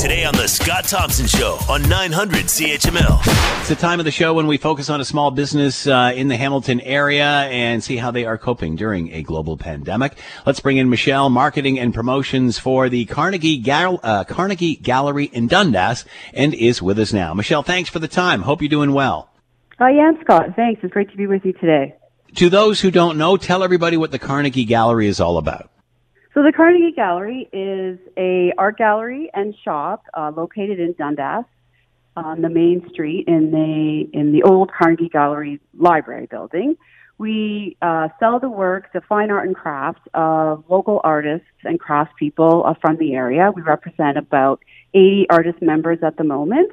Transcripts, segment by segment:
Today on The Scott Thompson Show on 900 CHML. It's the time of the show when we focus on a small business uh, in the Hamilton area and see how they are coping during a global pandemic. Let's bring in Michelle, marketing and promotions for the Carnegie, Gal- uh, Carnegie Gallery in Dundas, and is with us now. Michelle, thanks for the time. Hope you're doing well. I am, Scott. Thanks. It's great to be with you today. To those who don't know, tell everybody what the Carnegie Gallery is all about. So the Carnegie Gallery is a art gallery and shop uh, located in Dundas on the main street in the in the old Carnegie Gallery Library building. We uh, sell the work, the fine art and craft of local artists and craftspeople uh, from the area. We represent about 80 artist members at the moment.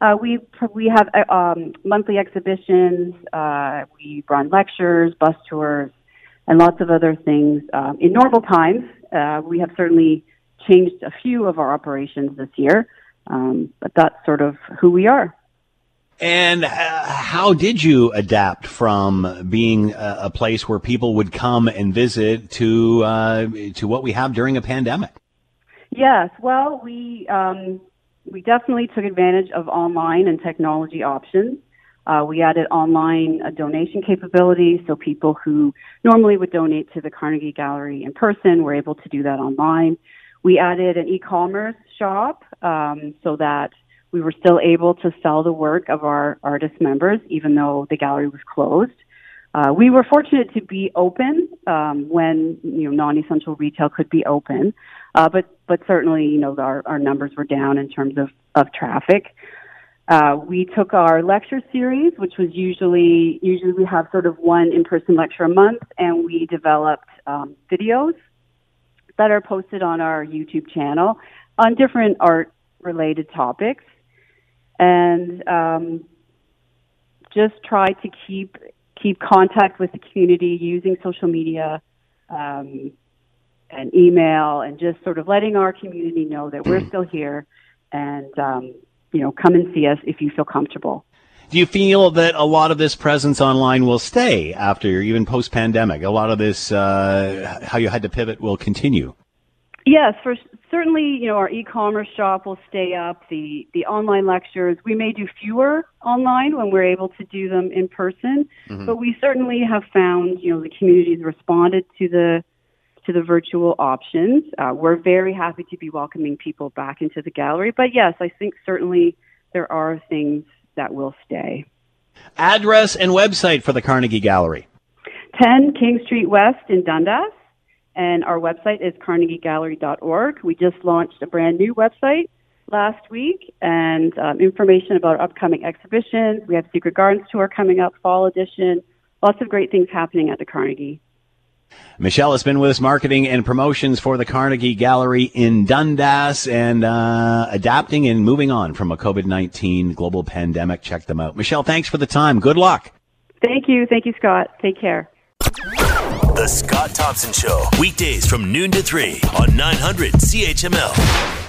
Uh, we we have uh, um, monthly exhibitions. Uh, we run lectures, bus tours, and lots of other things. Um, in normal times, uh, we have certainly changed a few of our operations this year, um, but that's sort of who we are. And uh, how did you adapt from being a, a, place where people would come and visit to uh, to what we have during a pandemic? Yes, well, we um, we definitely took advantage of online and technology options. Uh, we added online donation capabilities, so people who normally would donate to the Carnegie Gallery in person were able to do that online. We added an e-commerce shop um, so that we were still able to sell the work of our artist members, even though the gallery was closed. Uh, we were fortunate to be open um, when you know non-essential retail could be open, uh, but but certainly you know our, our numbers were down in terms of of traffic. Uh, we took our lecture series, which was usually usually we have sort of one in-person lecture a month, and we developed um, videos that are posted on our YouTube channel on different art-related topics, and um, just try to keep keep contact with the community using social media um, and email, and just sort of letting our community know that we're still here and um, you know, come and see us if you feel comfortable. Do you feel that a lot of this presence online will stay after even post pandemic? A lot of this, uh, how you had to pivot, will continue. Yes, for certainly, you know, our e-commerce shop will stay up. The the online lectures, we may do fewer online when we're able to do them in person, mm-hmm. but we certainly have found, you know, the community's responded to the to the virtual options. Uh, we're very happy to be welcoming people back into the gallery. But yes, I think certainly there are things that will stay. Address and website for the Carnegie Gallery 10 King Street West in Dundas. And our website is carnegiegallery.org. We just launched a brand new website last week and um, information about upcoming exhibitions. We have Secret Gardens Tour coming up, fall edition. Lots of great things happening at the Carnegie. Michelle has been with us marketing and promotions for the Carnegie Gallery in Dundas and uh, adapting and moving on from a COVID 19 global pandemic. Check them out. Michelle, thanks for the time. Good luck. Thank you. Thank you, Scott. Take care. The Scott Thompson Show, weekdays from noon to 3 on 900 CHML.